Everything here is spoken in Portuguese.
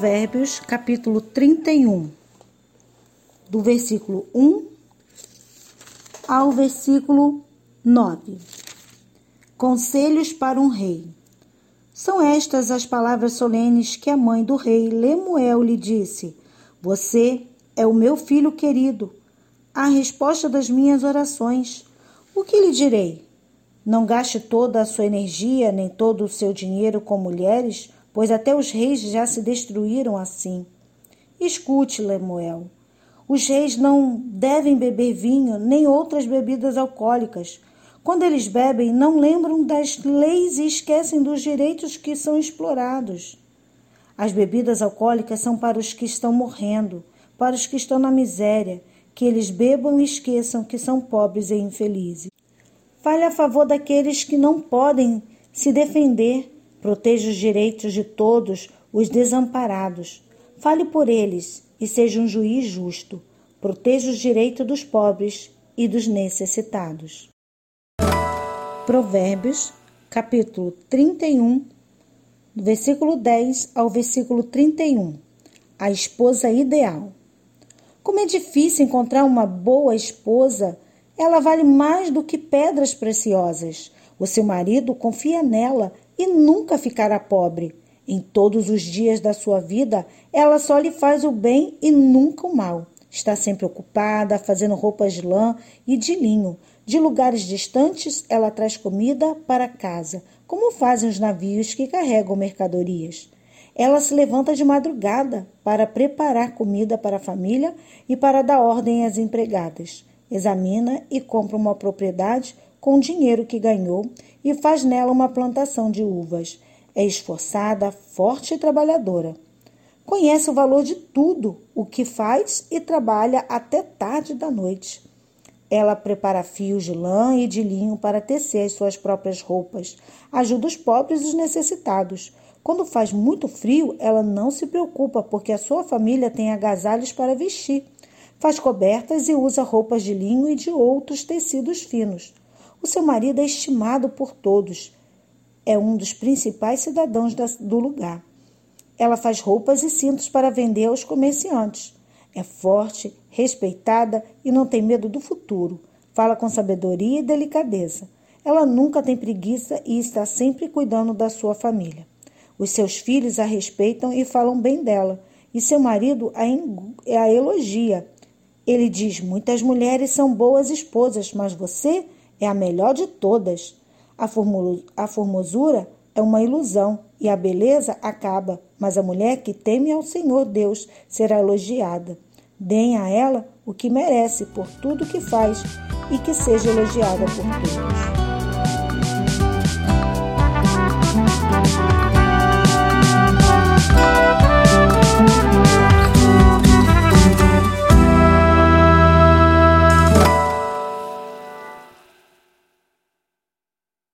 Provérbios, capítulo 31, do versículo 1 ao versículo 9. Conselhos para um rei. São estas as palavras solenes que a mãe do rei Lemuel lhe disse: Você é o meu filho querido, a resposta das minhas orações. O que lhe direi? Não gaste toda a sua energia nem todo o seu dinheiro com mulheres, pois até os reis já se destruíram assim. Escute, Lemuel. Os reis não devem beber vinho nem outras bebidas alcoólicas. Quando eles bebem, não lembram das leis e esquecem dos direitos que são explorados. As bebidas alcoólicas são para os que estão morrendo, para os que estão na miséria, que eles bebam e esqueçam que são pobres e infelizes. Fale a favor daqueles que não podem se defender, proteja os direitos de todos os desamparados. Fale por eles e seja um juiz justo. Proteja os direitos dos pobres e dos necessitados. Provérbios, capítulo 31, versículo 10 ao versículo 31. A esposa ideal. Como é difícil encontrar uma boa esposa, ela vale mais do que pedras preciosas. O seu marido confia nela e nunca ficará pobre. Em todos os dias da sua vida, ela só lhe faz o bem e nunca o mal. Está sempre ocupada, fazendo roupas de lã e de linho. De lugares distantes, ela traz comida para casa, como fazem os navios que carregam mercadorias. Ela se levanta de madrugada para preparar comida para a família e para dar ordem às empregadas. Examina e compra uma propriedade com o dinheiro que ganhou e faz nela uma plantação de uvas. É esforçada, forte e trabalhadora. Conhece o valor de tudo o que faz e trabalha até tarde da noite. Ela prepara fios de lã e de linho para tecer as suas próprias roupas. Ajuda os pobres e os necessitados. Quando faz muito frio, ela não se preocupa, porque a sua família tem agasalhos para vestir. Faz cobertas e usa roupas de linho e de outros tecidos finos. O seu marido é estimado por todos. É um dos principais cidadãos do lugar. Ela faz roupas e cintos para vender aos comerciantes. É forte, respeitada e não tem medo do futuro. Fala com sabedoria e delicadeza. Ela nunca tem preguiça e está sempre cuidando da sua família. Os seus filhos a respeitam e falam bem dela, e seu marido a, a elogia. Ele diz: Muitas mulheres são boas esposas, mas você é a melhor de todas. A, formosura é uma ilusão e a beleza acaba, mas a mulher que teme ao Senhor Deus será elogiada. Deem a ela o que merece por tudo que faz e que seja elogiada por todos.